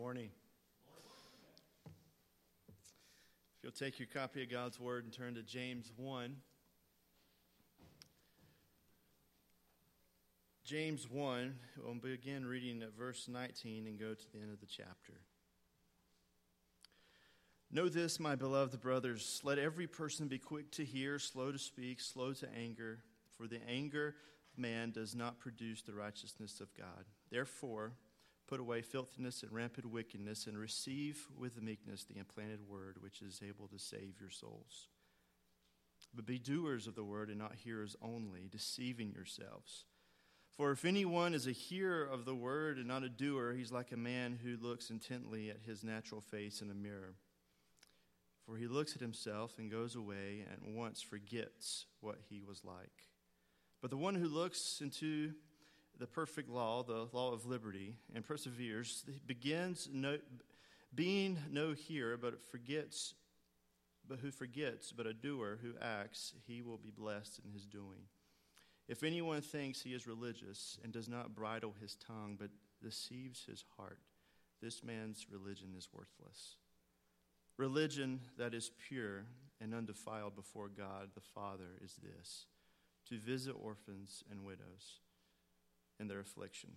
morning. If you'll take your copy of God's Word and turn to James 1. James 1, we'll begin reading at verse 19 and go to the end of the chapter. Know this, my beloved brothers. Let every person be quick to hear, slow to speak, slow to anger, for the anger of man does not produce the righteousness of God. Therefore, Put away filthiness and rampant wickedness, and receive with meekness the implanted word, which is able to save your souls. But be doers of the word and not hearers only, deceiving yourselves. For if anyone is a hearer of the word and not a doer, he's like a man who looks intently at his natural face in a mirror. For he looks at himself and goes away and once forgets what he was like. But the one who looks into the perfect law, the law of liberty, and perseveres, begins no, being no hearer, but forgets, but who forgets, but a doer who acts, he will be blessed in his doing. If anyone thinks he is religious and does not bridle his tongue, but deceives his heart, this man's religion is worthless. Religion that is pure and undefiled before God the Father is this to visit orphans and widows in their affliction,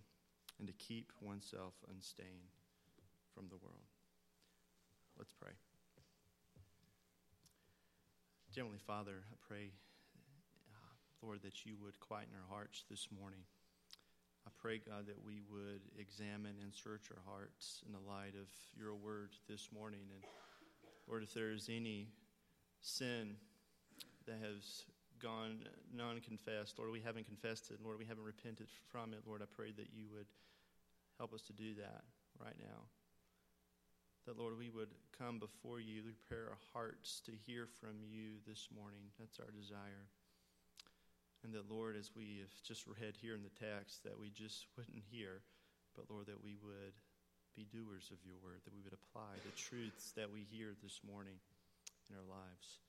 and to keep oneself unstained from the world. Let's pray. Heavenly Father, I pray, uh, Lord, that you would quieten our hearts this morning. I pray, God, that we would examine and search our hearts in the light of your word this morning. And Lord, if there is any sin that has gone non confessed. Lord, we haven't confessed it. Lord, we haven't repented from it. Lord, I pray that you would help us to do that right now. That, Lord, we would come before you, prepare our hearts to hear from you this morning. That's our desire. And that, Lord, as we have just read here in the text, that we just wouldn't hear, but, Lord, that we would be doers of your word, that we would apply the truths that we hear this morning in our lives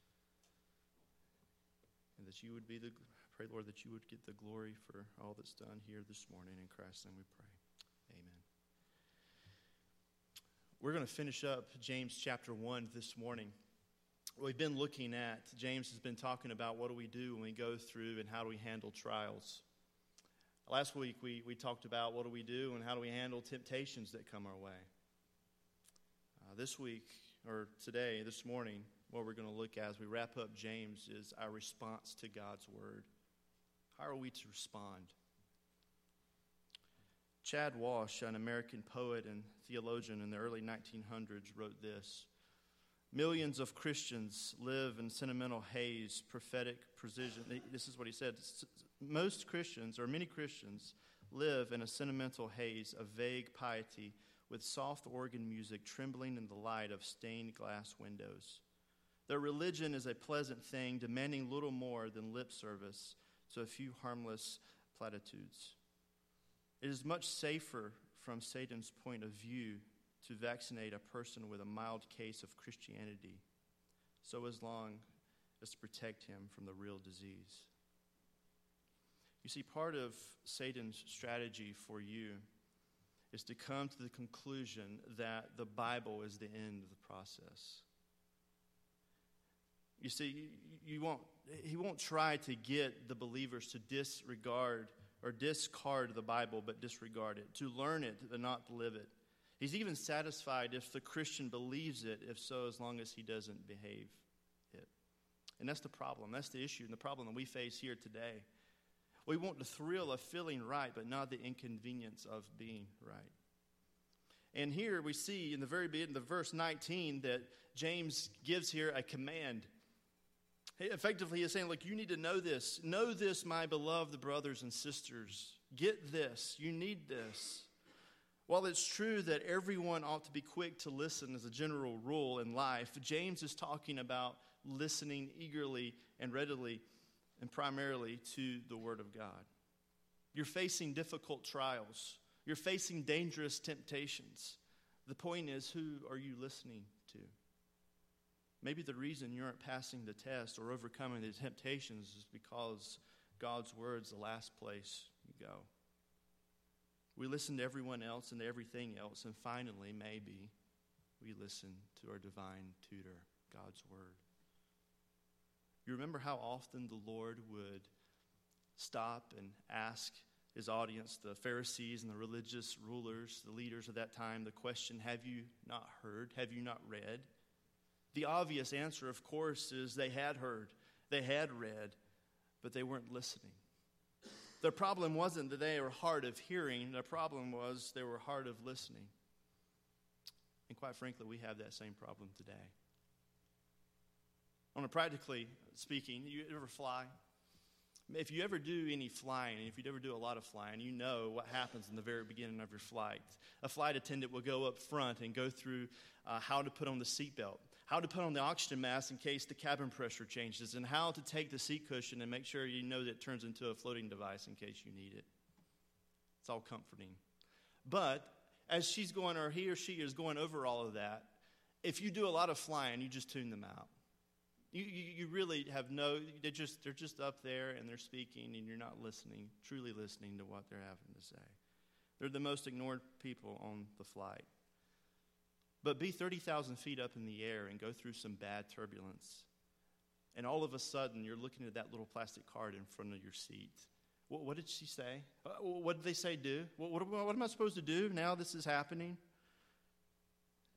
and that you would be the, pray, Lord, that you would get the glory for all that's done here this morning. In Christ's name we pray. Amen. We're going to finish up James chapter 1 this morning. We've been looking at, James has been talking about what do we do when we go through and how do we handle trials. Last week we, we talked about what do we do and how do we handle temptations that come our way. Uh, this week, or today, this morning, what we're going to look at as we wrap up James is our response to God's word. How are we to respond? Chad Walsh, an American poet and theologian in the early 1900s, wrote this Millions of Christians live in sentimental haze, prophetic precision. This is what he said. Most Christians, or many Christians, live in a sentimental haze of vague piety with soft organ music trembling in the light of stained glass windows. Their religion is a pleasant thing, demanding little more than lip service to a few harmless platitudes. It is much safer from Satan's point of view to vaccinate a person with a mild case of Christianity, so as long as to protect him from the real disease. You see, part of Satan's strategy for you is to come to the conclusion that the Bible is the end of the process. You see, you won't, he won't try to get the believers to disregard or discard the Bible, but disregard it, to learn it, but not live it. He's even satisfied if the Christian believes it, if so, as long as he doesn't behave it. And that's the problem. That's the issue and the problem that we face here today. We want the thrill of feeling right, but not the inconvenience of being right. And here we see in the very beginning, the verse 19, that James gives here a command Effectively, he's saying, Look, you need to know this. Know this, my beloved brothers and sisters. Get this. You need this. While it's true that everyone ought to be quick to listen as a general rule in life, James is talking about listening eagerly and readily and primarily to the Word of God. You're facing difficult trials, you're facing dangerous temptations. The point is, who are you listening? Maybe the reason you aren't passing the test or overcoming the temptations is because God's word's the last place you go. We listen to everyone else and everything else, and finally, maybe, we listen to our divine tutor, God's Word. You remember how often the Lord would stop and ask his audience, the Pharisees and the religious rulers, the leaders of that time, the question Have you not heard? Have you not read? The obvious answer, of course, is they had heard, they had read, but they weren't listening. The problem wasn't that they were hard of hearing, the problem was they were hard of listening. And quite frankly, we have that same problem today. On a practically speaking, you ever fly? If you ever do any flying, and if you ever do a lot of flying, you know what happens in the very beginning of your flight. A flight attendant will go up front and go through uh, how to put on the seatbelt, how to put on the oxygen mask in case the cabin pressure changes, and how to take the seat cushion and make sure you know that it turns into a floating device in case you need it. It's all comforting. But as she's going, or he or she is going over all of that, if you do a lot of flying, you just tune them out. You, you, you, really have no, they're just, they're just up there and they're speaking and you're not listening, truly listening to what they're having to say. They're the most ignored people on the flight. But be 30,000 feet up in the air and go through some bad turbulence. And all of a sudden, you're looking at that little plastic card in front of your seat. What, what did she say? Uh, what did they say do? What, what, what am I supposed to do now this is happening?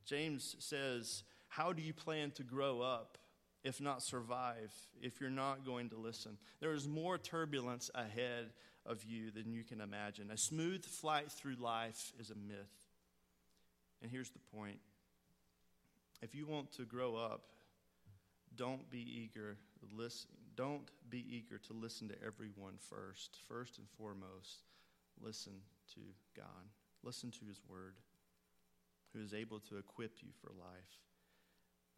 James says, How do you plan to grow up if not survive, if you're not going to listen. There is more turbulence ahead of you than you can imagine. A smooth flight through life is a myth. And here's the point if you want to grow up, don't be eager listen don't be eager to listen to everyone first first and foremost listen to god listen to his word who is able to equip you for life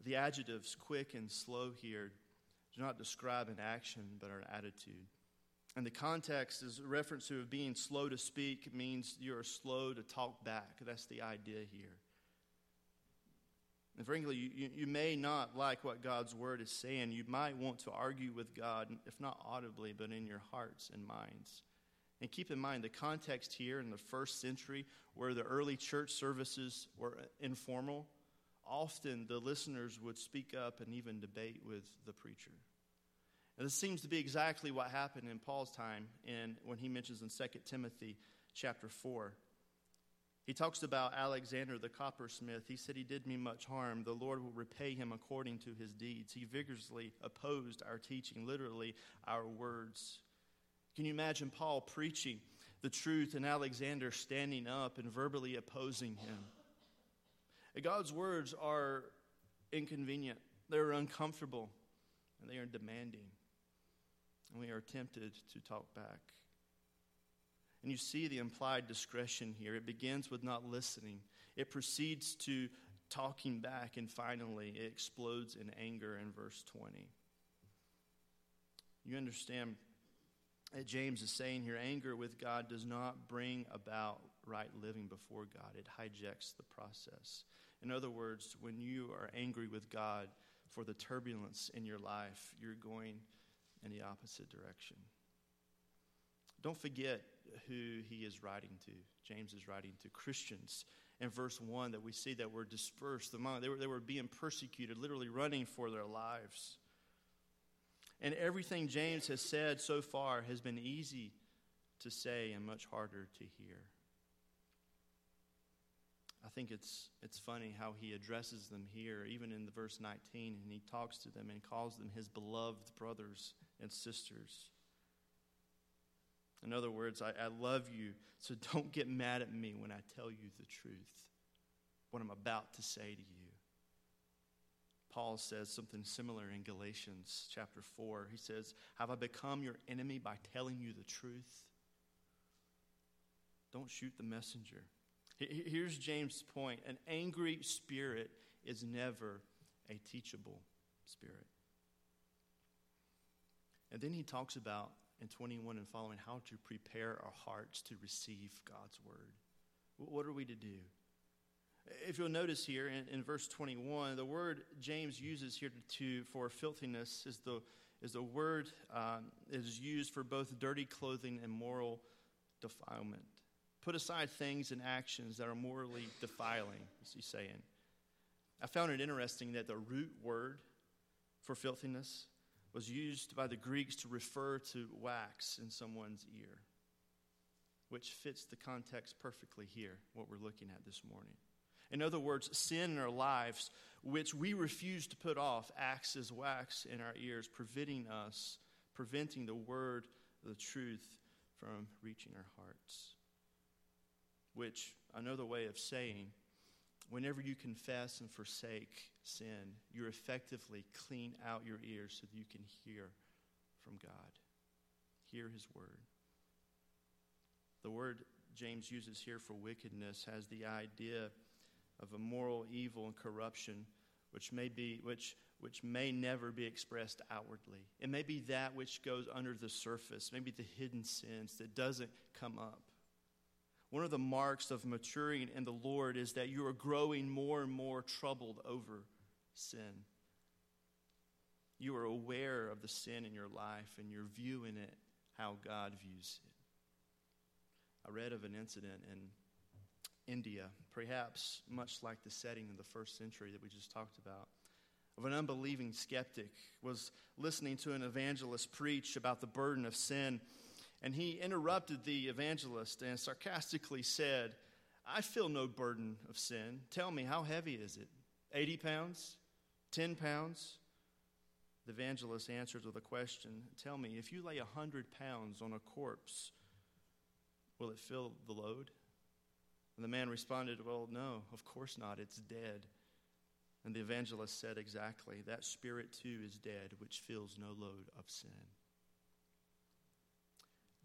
the adjectives quick and slow here do not describe an action, but an attitude. And the context is a reference to being slow to speak means you're slow to talk back. That's the idea here. And frankly, you, you may not like what God's word is saying. You might want to argue with God, if not audibly, but in your hearts and minds. And keep in mind the context here in the first century, where the early church services were informal, often the listeners would speak up and even debate with the preacher. And this seems to be exactly what happened in Paul's time and when he mentions in 2 Timothy chapter 4. He talks about Alexander the coppersmith. He said he did me much harm. The Lord will repay him according to his deeds. He vigorously opposed our teaching, literally, our words. Can you imagine Paul preaching the truth and Alexander standing up and verbally opposing him? God's words are inconvenient, they're uncomfortable, and they are demanding. And we are tempted to talk back. And you see the implied discretion here. It begins with not listening, it proceeds to talking back, and finally it explodes in anger in verse 20. You understand that James is saying here anger with God does not bring about right living before God, it hijacks the process. In other words, when you are angry with God for the turbulence in your life, you're going in the opposite direction. Don't forget who he is writing to. James is writing to Christians. In verse 1, that we see that we're dispersed among, they were, they were being persecuted, literally running for their lives. And everything James has said so far has been easy to say and much harder to hear. I think it's, it's funny how he addresses them here, even in the verse 19, and he talks to them and calls them his beloved brothers and sisters. In other words, I, I love you, so don't get mad at me when I tell you the truth, what I'm about to say to you. Paul says something similar in Galatians chapter 4. He says, Have I become your enemy by telling you the truth? Don't shoot the messenger. Here's James' point an angry spirit is never a teachable spirit. And then he talks about in 21 and following how to prepare our hearts to receive God's word. What are we to do? If you'll notice here in, in verse 21, the word James uses here to, to for filthiness is the, is the word um, is used for both dirty clothing and moral defilement. Put aside things and actions that are morally defiling, is he saying. I found it interesting that the root word for filthiness was used by the Greeks to refer to wax in someone's ear, which fits the context perfectly here, what we're looking at this morning. In other words, sin in our lives, which we refuse to put off, acts as wax in our ears, preventing us, preventing the word, the truth, from reaching our hearts. Which, another way of saying, whenever you confess and forsake sin, you effectively clean out your ears so that you can hear from God, hear His word. The word James uses here for wickedness has the idea of a moral evil and corruption which may be which which may never be expressed outwardly. It may be that which goes under the surface, maybe the hidden sins that doesn't come up. One of the marks of maturing in the Lord is that you are growing more and more troubled over sin. You are aware of the sin in your life and you're viewing it how God views it. I read of an incident in India, perhaps much like the setting in the first century that we just talked about, of an unbelieving skeptic was listening to an evangelist preach about the burden of sin and he interrupted the evangelist and sarcastically said, I feel no burden of sin. Tell me, how heavy is it? 80 pounds? 10 pounds? The evangelist answered with a question Tell me, if you lay 100 pounds on a corpse, will it fill the load? And the man responded, Well, no, of course not. It's dead. And the evangelist said, Exactly. That spirit too is dead, which feels no load of sin.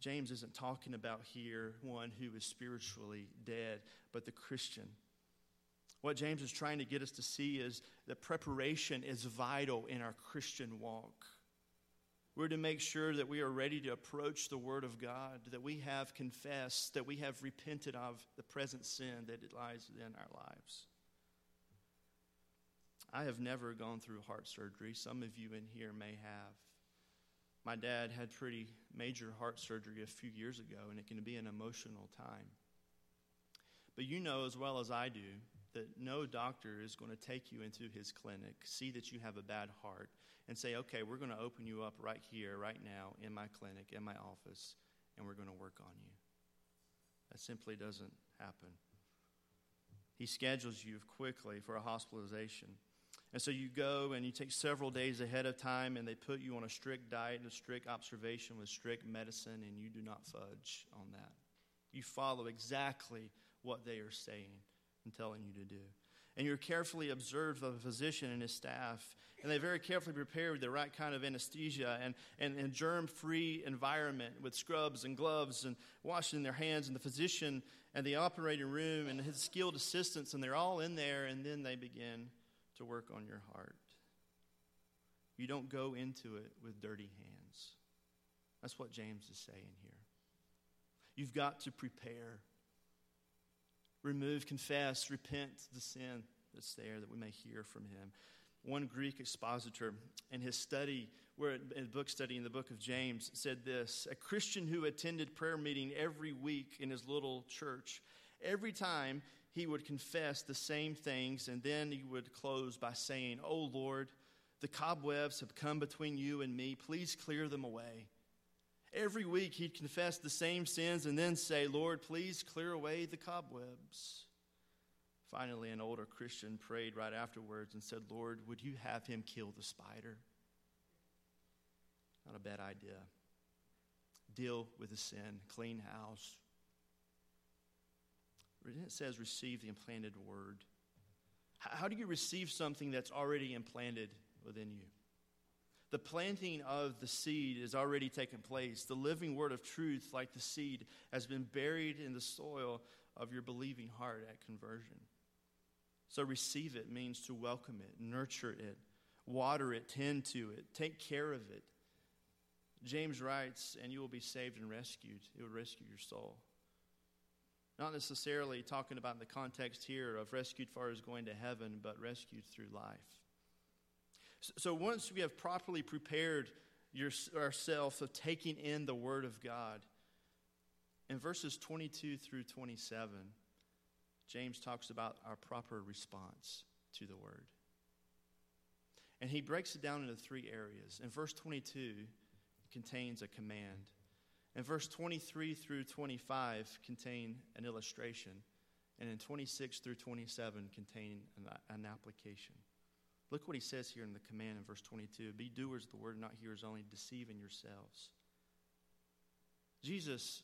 James isn't talking about here one who is spiritually dead, but the Christian. What James is trying to get us to see is that preparation is vital in our Christian walk. We're to make sure that we are ready to approach the Word of God, that we have confessed, that we have repented of the present sin that lies within our lives. I have never gone through heart surgery. Some of you in here may have. My dad had pretty major heart surgery a few years ago, and it can be an emotional time. But you know as well as I do that no doctor is going to take you into his clinic, see that you have a bad heart, and say, okay, we're going to open you up right here, right now, in my clinic, in my office, and we're going to work on you. That simply doesn't happen. He schedules you quickly for a hospitalization. And so you go and you take several days ahead of time, and they put you on a strict diet and a strict observation with strict medicine, and you do not fudge on that. You follow exactly what they are saying and telling you to do. And you're carefully observed by the physician and his staff, and they very carefully prepare the right kind of anesthesia and, and, and germ free environment with scrubs and gloves and washing their hands, and the physician and the operating room and his skilled assistants, and they're all in there, and then they begin to work on your heart. You don't go into it with dirty hands. That's what James is saying here. You've got to prepare. Remove, confess, repent the sin that's there that we may hear from him. One Greek expositor in his study, where in book study in the book of James, said this A Christian who attended prayer meeting every week in his little church, every time he would confess the same things, and then he would close by saying, Oh Lord, the cobwebs have come between you and me. Please clear them away. Every week he'd confess the same sins and then say, Lord, please clear away the cobwebs. Finally, an older Christian prayed right afterwards and said, Lord, would you have him kill the spider? Not a bad idea. Deal with the sin, clean house, it says receive the implanted word. How do you receive something that's already implanted within you? The planting of the seed has already taken place. The living word of truth, like the seed, has been buried in the soil of your believing heart at conversion. So, receive it means to welcome it, nurture it, water it, tend to it, take care of it. James writes, and you will be saved and rescued. It will rescue your soul. Not necessarily talking about in the context here of rescued far as going to heaven, but rescued through life. So once we have properly prepared ourselves of taking in the Word of God, in verses 22 through 27, James talks about our proper response to the word. And he breaks it down into three areas. In verse 22, contains a command. And verse 23 through 25 contain an illustration. And in 26 through 27 contain an, an application. Look what he says here in the command in verse 22 Be doers of the word, not hearers only, deceiving yourselves. Jesus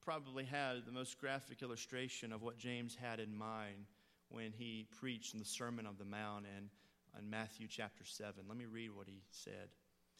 probably had the most graphic illustration of what James had in mind when he preached in the Sermon on the Mount and in Matthew chapter 7. Let me read what he said.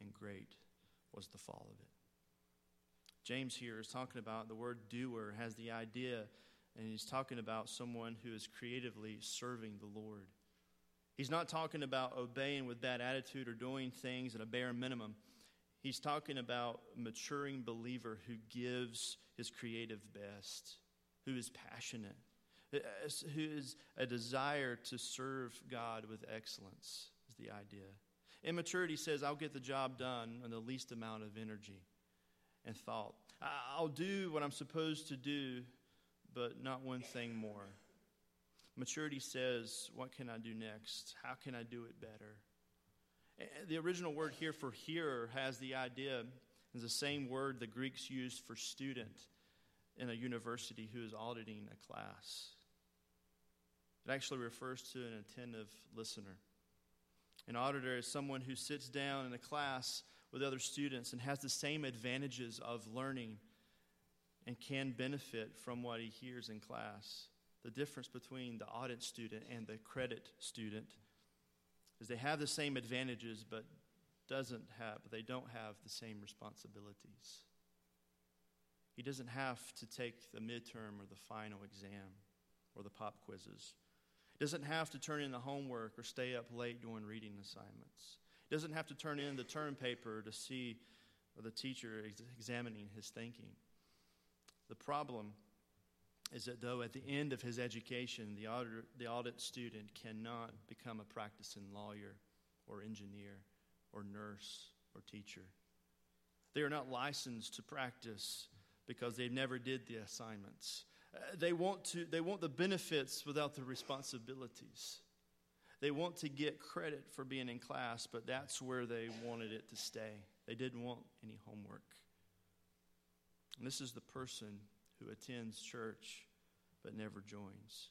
and great was the fall of it. James here is talking about the word doer, has the idea, and he's talking about someone who is creatively serving the Lord. He's not talking about obeying with bad attitude or doing things at a bare minimum. He's talking about a maturing believer who gives his creative best, who is passionate, who is a desire to serve God with excellence, is the idea. Immaturity says, I'll get the job done in the least amount of energy and thought. I'll do what I'm supposed to do, but not one thing more. Maturity says, What can I do next? How can I do it better? The original word here for hearer has the idea, is the same word the Greeks used for student in a university who is auditing a class. It actually refers to an attentive listener. An auditor is someone who sits down in a class with other students and has the same advantages of learning and can benefit from what he hears in class. The difference between the audit student and the credit student is they have the same advantages but doesn't have but they don't have the same responsibilities. He doesn't have to take the midterm or the final exam or the pop quizzes doesn't have to turn in the homework or stay up late doing reading assignments. Doesn't have to turn in the term paper to see the teacher ex- examining his thinking. The problem is that though at the end of his education, the, the audit student cannot become a practicing lawyer or engineer or nurse or teacher. They are not licensed to practice because they never did the assignments they want, to, they want the benefits without the responsibilities. They want to get credit for being in class, but that's where they wanted it to stay. They didn't want any homework. And this is the person who attends church but never joins.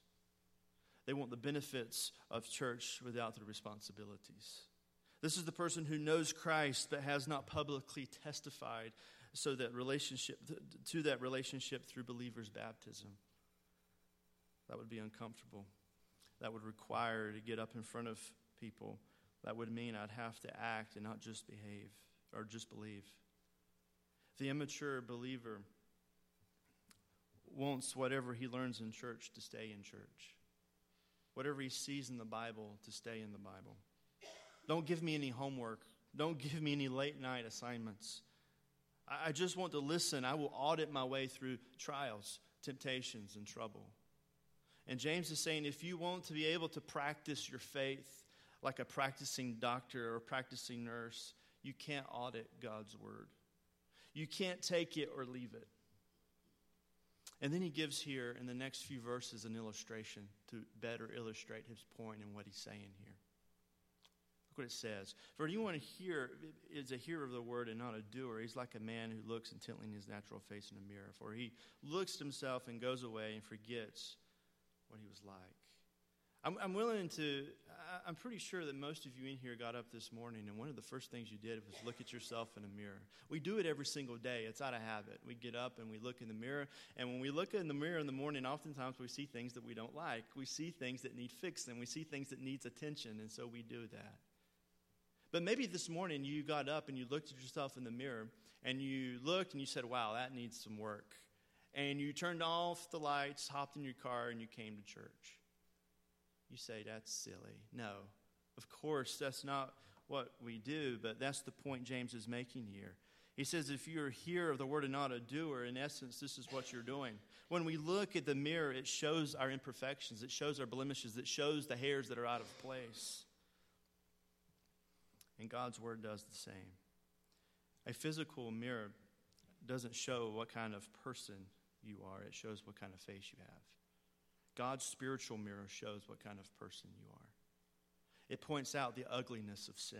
They want the benefits of church without the responsibilities. This is the person who knows Christ but has not publicly testified so that relationship to that relationship through believers' baptism. That would be uncomfortable. That would require to get up in front of people. That would mean I'd have to act and not just behave or just believe. The immature believer wants whatever he learns in church to stay in church. Whatever he sees in the Bible to stay in the Bible. Don't give me any homework. Don't give me any late night assignments. I just want to listen. I will audit my way through trials, temptations, and trouble. And James is saying if you want to be able to practice your faith like a practicing doctor or practicing nurse, you can't audit God's word. You can't take it or leave it. And then he gives here in the next few verses an illustration to better illustrate his point and what he's saying here. Look what it says. For anyone here is a hearer of the word and not a doer. He's like a man who looks intently in his natural face in a mirror. For he looks at himself and goes away and forgets what he was like. I'm, I'm willing to, I'm pretty sure that most of you in here got up this morning and one of the first things you did was look at yourself in a mirror. We do it every single day, it's out of habit. We get up and we look in the mirror, and when we look in the mirror in the morning, oftentimes we see things that we don't like. We see things that need fixing, we see things that needs attention, and so we do that. But maybe this morning you got up and you looked at yourself in the mirror and you looked and you said, wow, that needs some work. and you turned off the lights, hopped in your car, and you came to church. You say, that's silly. No, of course, that's not what we do, but that's the point James is making here. He says, if you're a hearer of the word and not a doer, in essence, this is what you're doing. When we look at the mirror, it shows our imperfections, it shows our blemishes, it shows the hairs that are out of place. And God's word does the same. A physical mirror doesn't show what kind of person you are, it shows what kind of face you have. God's spiritual mirror shows what kind of person you are. It points out the ugliness of sin.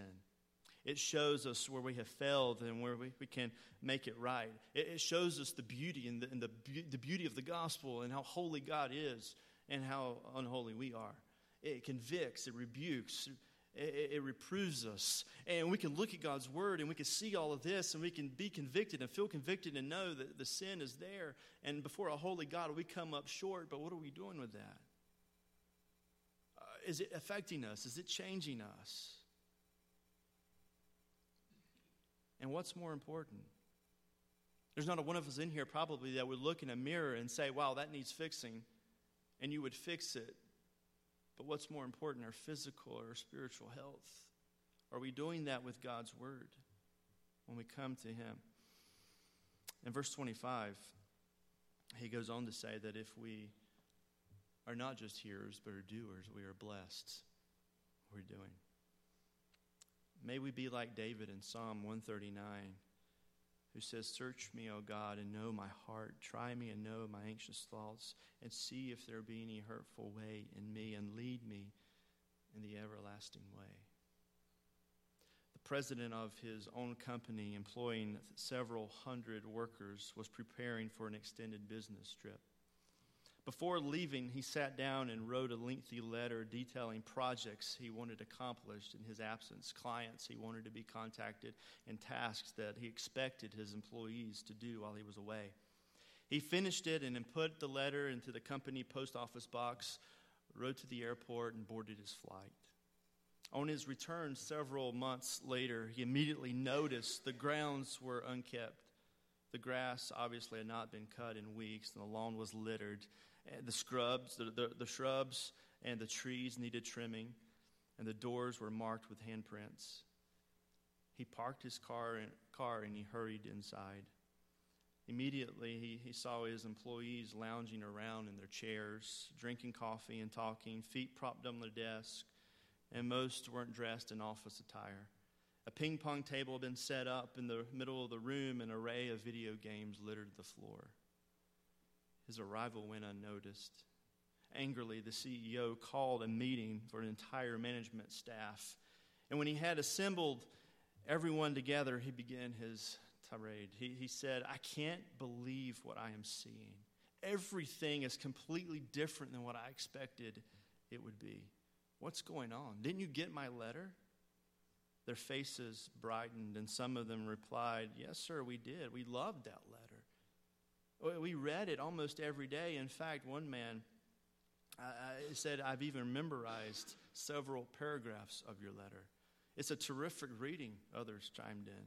It shows us where we have failed and where we, we can make it right. It, it shows us the beauty and, the, and the, the beauty of the gospel and how holy God is and how unholy we are. It convicts, it rebukes, it, it, reproves us. And we can look at God's word and we can see all of this and we can be convicted and feel convicted and know that the sin is there. And before a holy God, we come up short, but what are we doing with that? Uh, is it affecting us? Is it changing us? And what's more important? There's not a one of us in here probably that would look in a mirror and say, wow, that needs fixing. And you would fix it but what's more important, our physical or our spiritual health? Are we doing that with God's word when we come to Him? In verse 25, he goes on to say that if we are not just hearers but are doers, we are blessed. We're doing. May we be like David in Psalm 139 who says, Search me, O God, and know my heart. Try me and know my anxious thoughts, and see if there be any hurtful way in me, and lead me in the everlasting way. The president of his own company, employing several hundred workers, was preparing for an extended business trip. Before leaving, he sat down and wrote a lengthy letter detailing projects he wanted accomplished in his absence, clients he wanted to be contacted, and tasks that he expected his employees to do while he was away. He finished it and then put the letter into the company post office box, rode to the airport, and boarded his flight. On his return several months later, he immediately noticed the grounds were unkept. The grass obviously had not been cut in weeks, and the lawn was littered Eh, the scrubs, the, the, the shrubs and the trees needed trimming, and the doors were marked with handprints. He parked his car, in, car and he hurried inside. Immediately, he, he saw his employees lounging around in their chairs, drinking coffee and talking, feet propped on their desk, and most weren't dressed in office attire. A ping pong table had been set up in the middle of the room, and an array of video games littered the floor. His arrival went unnoticed. Angrily, the CEO called a meeting for an entire management staff. And when he had assembled everyone together, he began his tirade. He, he said, I can't believe what I am seeing. Everything is completely different than what I expected it would be. What's going on? Didn't you get my letter? Their faces brightened, and some of them replied, Yes, sir, we did. We loved that letter. We read it almost every day. In fact, one man said, I've even memorized several paragraphs of your letter. It's a terrific reading, others chimed in.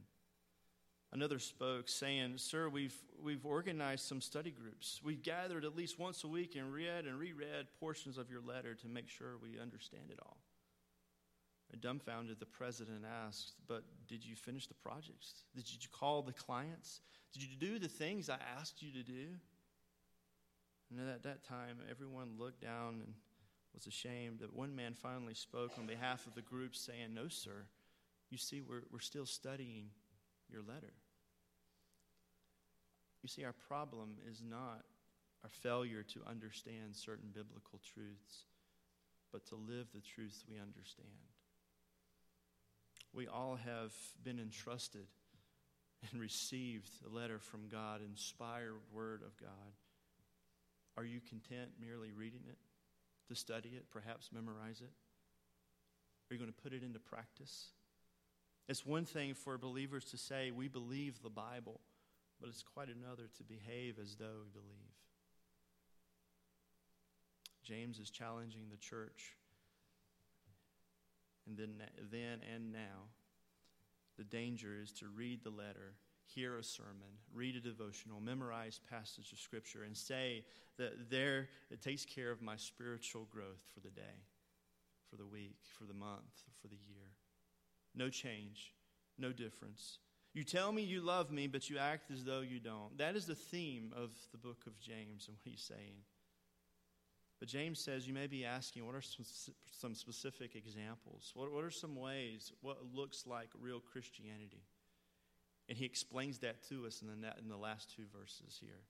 Another spoke, saying, Sir, we've, we've organized some study groups. We've gathered at least once a week and read and reread portions of your letter to make sure we understand it all. Dumbfounded, the president asked, But did you finish the projects? Did you call the clients? Did you do the things I asked you to do? And at that time, everyone looked down and was ashamed. That one man finally spoke on behalf of the group, saying, No, sir. You see, we're, we're still studying your letter. You see, our problem is not our failure to understand certain biblical truths, but to live the truths we understand. We all have been entrusted and received a letter from God, inspired word of God. Are you content merely reading it, to study it, perhaps memorize it? Are you going to put it into practice? It's one thing for believers to say, we believe the Bible, but it's quite another to behave as though we believe. James is challenging the church, and then, then and now the danger is to read the letter, hear a sermon, read a devotional, memorize passage of scripture, and say that there it takes care of my spiritual growth for the day, for the week, for the month, for the year. No change, no difference. You tell me you love me, but you act as though you don't. That is the theme of the book of James and what he's saying. But James says you may be asking, what are some, some specific examples? What, what are some ways, what looks like real Christianity? And he explains that to us in the, in the last two verses here,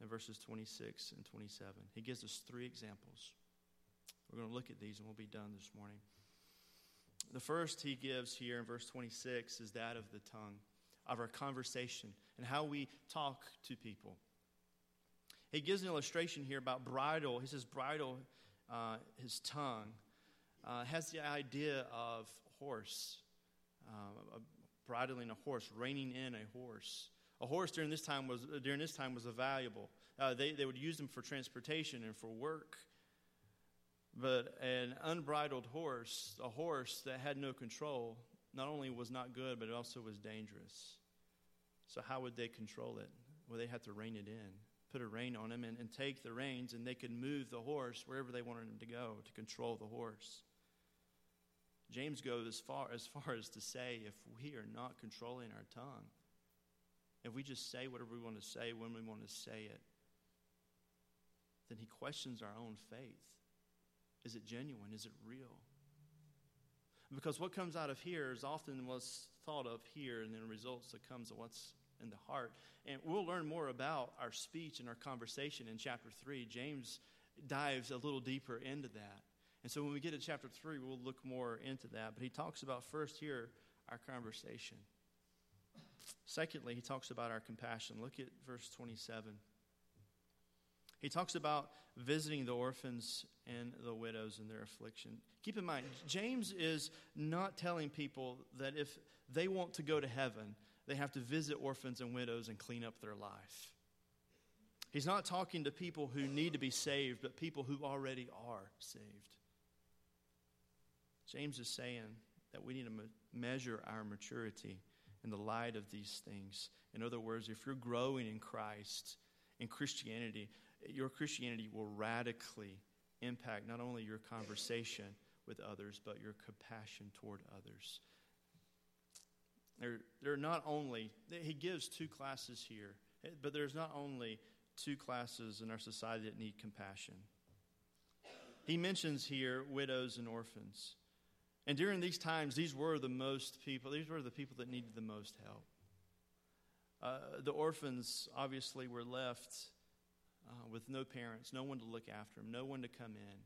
in verses 26 and 27. He gives us three examples. We're going to look at these and we'll be done this morning. The first he gives here in verse 26 is that of the tongue, of our conversation, and how we talk to people. He gives an illustration here about bridle. He says, bridle uh, his tongue. Uh, has the idea of horse, uh, bridling a horse, reining in a horse. A horse during this time was during this time was a valuable. Uh, they they would use them for transportation and for work. But an unbridled horse, a horse that had no control, not only was not good, but it also was dangerous. So how would they control it? Well, they had to rein it in, put a rein on him, and, and take the reins, and they could move the horse wherever they wanted him to go to control the horse. James goes as far as far as to say if we are not controlling our tongue, if we just say whatever we want to say when we want to say it, then he questions our own faith. Is it genuine? Is it real? Because what comes out of here is often what's thought of here, and then results that comes of what's in the heart. And we'll learn more about our speech and our conversation in chapter 3. James dives a little deeper into that. And so when we get to chapter 3, we'll look more into that. But he talks about first here our conversation. Secondly, he talks about our compassion. Look at verse 27. He talks about visiting the orphans and the widows in their affliction. Keep in mind, James is not telling people that if they want to go to heaven, they have to visit orphans and widows and clean up their life. He's not talking to people who need to be saved, but people who already are saved. James is saying that we need to measure our maturity in the light of these things. In other words, if you're growing in Christ, in Christianity, your Christianity will radically impact not only your conversation with others, but your compassion toward others. There, there are not only, he gives two classes here, but there's not only two classes in our society that need compassion. He mentions here widows and orphans. And during these times, these were the most people, these were the people that needed the most help. Uh, the orphans obviously were left uh, with no parents, no one to look after them, no one to come in.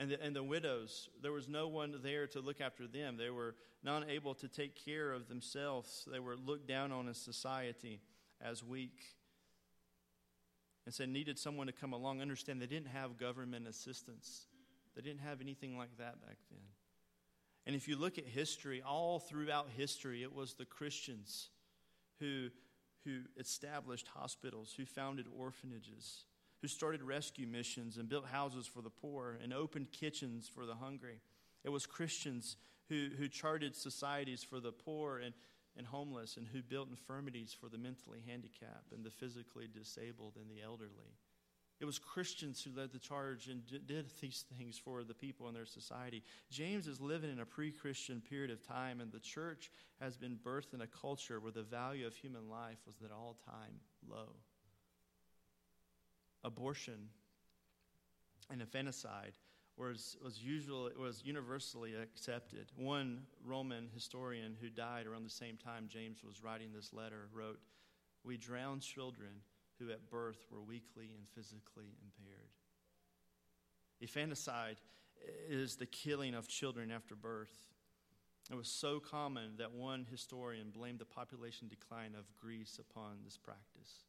And the, and the widows, there was no one there to look after them. They were not able to take care of themselves. They were looked down on in society as weak. And so needed someone to come along, understand they didn't have government assistance. They didn't have anything like that back then. And if you look at history, all throughout history, it was the Christians who, who established hospitals, who founded orphanages, who started rescue missions and built houses for the poor and opened kitchens for the hungry. It was Christians who, who charted societies for the poor and, and homeless and who built infirmities for the mentally handicapped and the physically disabled and the elderly. It was Christians who led the charge and did these things for the people in their society. James is living in a pre Christian period of time, and the church has been birthed in a culture where the value of human life was at all time low. Abortion and infanticide was, was, usually, was universally accepted. One Roman historian who died around the same time James was writing this letter wrote, We drown children who at birth were weakly and physically impaired. Infanticide is the killing of children after birth. It was so common that one historian blamed the population decline of Greece upon this practice.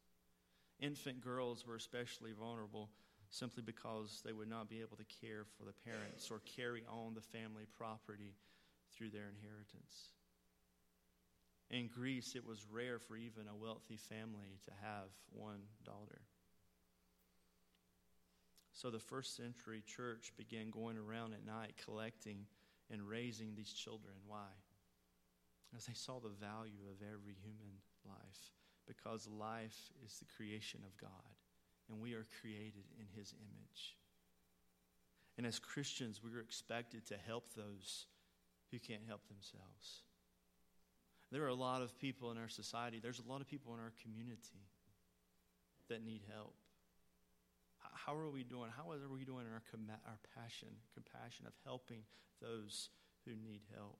Infant girls were especially vulnerable simply because they would not be able to care for the parents or carry on the family property through their inheritance. In Greece, it was rare for even a wealthy family to have one daughter. So the first century church began going around at night collecting and raising these children. Why? as they saw the value of every human life, because life is the creation of God, and we are created in His image. And as Christians, we are expected to help those who can't help themselves. There are a lot of people in our society, there's a lot of people in our community that need help. How are we doing? How are we doing in our, com- our passion, compassion of helping those who need help?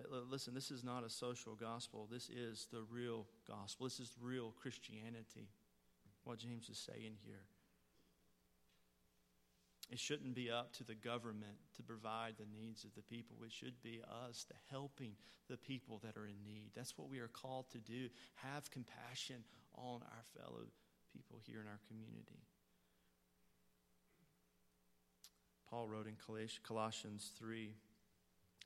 Uh, listen, this is not a social gospel. This is the real gospel. This is real Christianity, what James is saying here. It shouldn't be up to the government to provide the needs of the people. It should be us, the helping the people that are in need. That's what we are called to do. Have compassion on our fellow people here in our community. Paul wrote in Colossians 3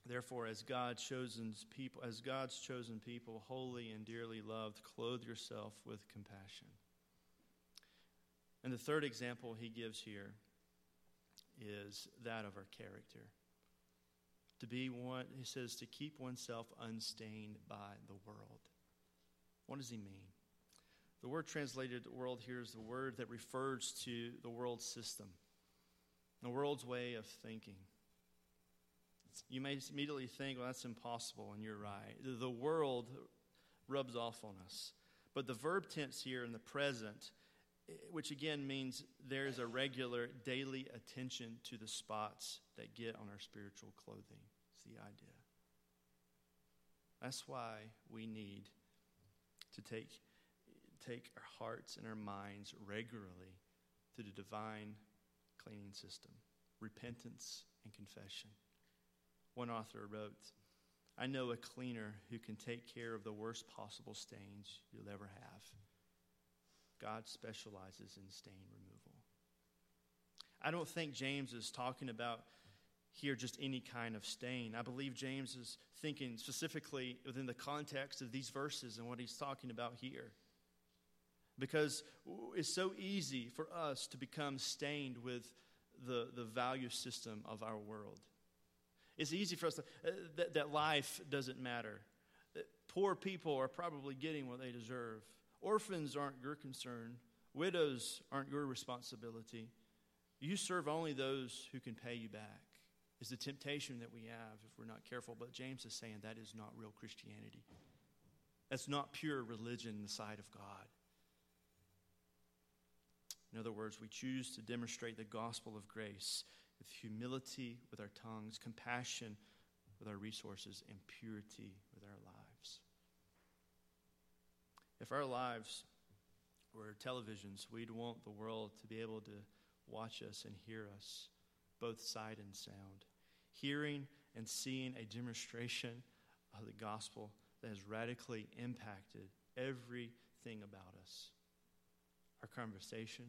Therefore, as God's chosen people, as God's chosen people, holy and dearly loved, clothe yourself with compassion. And the third example he gives here is that of our character. To be one, he says, to keep oneself unstained by the world. What does he mean? The word translated world here is the word that refers to the world system, the world's way of thinking. You may immediately think, well, that's impossible, and you're right. The world rubs off on us. But the verb tense here in the present eh, which again means there's a regular daily attention to the spots that get on our spiritual clothing. It's the idea. That's why we need to take, take our hearts and our minds regularly to the divine cleaning system repentance and confession. One author wrote, I know a cleaner who can take care of the worst possible stains you'll ever have. God specializes in stain removal. I don't think James is talking about here just any kind of stain. I believe James is thinking specifically within the context of these verses and what he's talking about here. Because it's so easy for us to become stained with the, the value system of our world. It's easy for us to, uh, that, that life doesn't matter. That poor people are probably getting what they deserve. Orphans aren't your concern, widows aren't your responsibility. You serve only those who can pay you back, is the temptation that we have if we're not careful. But James is saying that is not real Christianity. That's not pure religion in the sight of God. In other words, we choose to demonstrate the gospel of grace with humility with our tongues, compassion with our resources, and purity with our lives. If our lives were televisions, we'd want the world to be able to watch us and hear us, both sight and sound. Hearing and seeing a demonstration of the gospel that has radically impacted everything about us our conversation,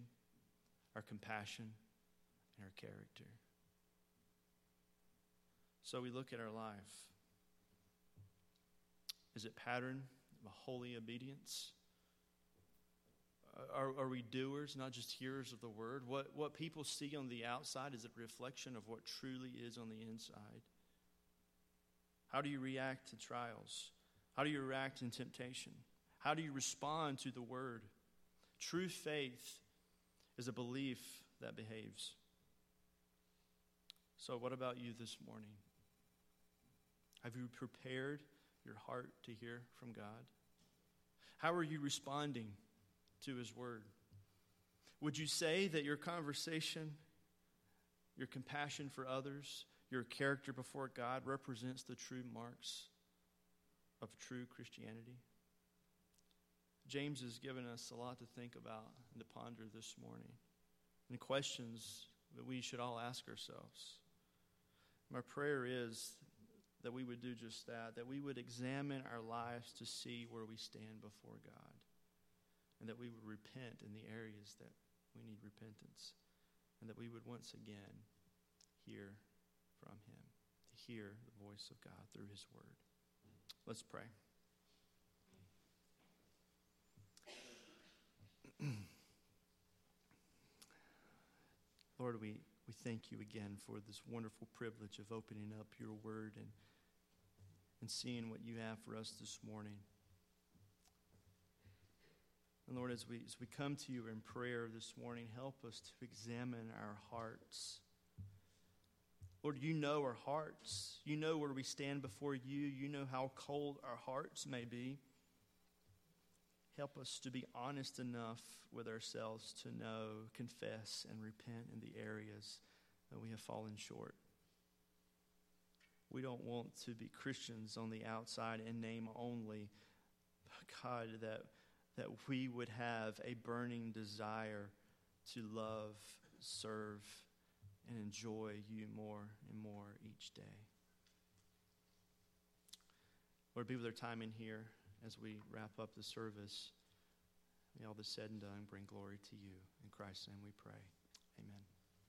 our compassion, and our character. So we look at our life. Is it patterned a holy obedience? Uh, are, are we doers, not just hearers of the word? What, what people see on the outside is a reflection of what truly is on the inside. How do you react to trials? How do you react in temptation? How do you respond to the word? True faith is a belief that behaves. So, what about you this morning? Have you prepared your heart to hear from God? How are you responding to His Word? Would you say that your conversation, your compassion for others, your character before God represents the true marks of true Christianity? James has given us a lot to think about and to ponder this morning, and questions that we should all ask ourselves. My prayer is that we would do just that, that we would examine our lives to see where we stand before God, and that we would repent in the areas that we need repentance, and that we would once again hear from Him, hear the voice of God through His Word. Let's pray. Lord, we, we thank you again for this wonderful privilege of opening up your word and and seeing what you have for us this morning. And Lord, as we, as we come to you in prayer this morning, help us to examine our hearts. Lord, you know our hearts. You know where we stand before you. You know how cold our hearts may be. Help us to be honest enough with ourselves to know, confess, and repent in the areas that we have fallen short. We don't want to be Christians on the outside in name only. God, that, that we would have a burning desire to love, serve, and enjoy you more and more each day. Lord, be with our time in here as we wrap up the service. May all this said and done bring glory to you. In Christ's name we pray. Amen.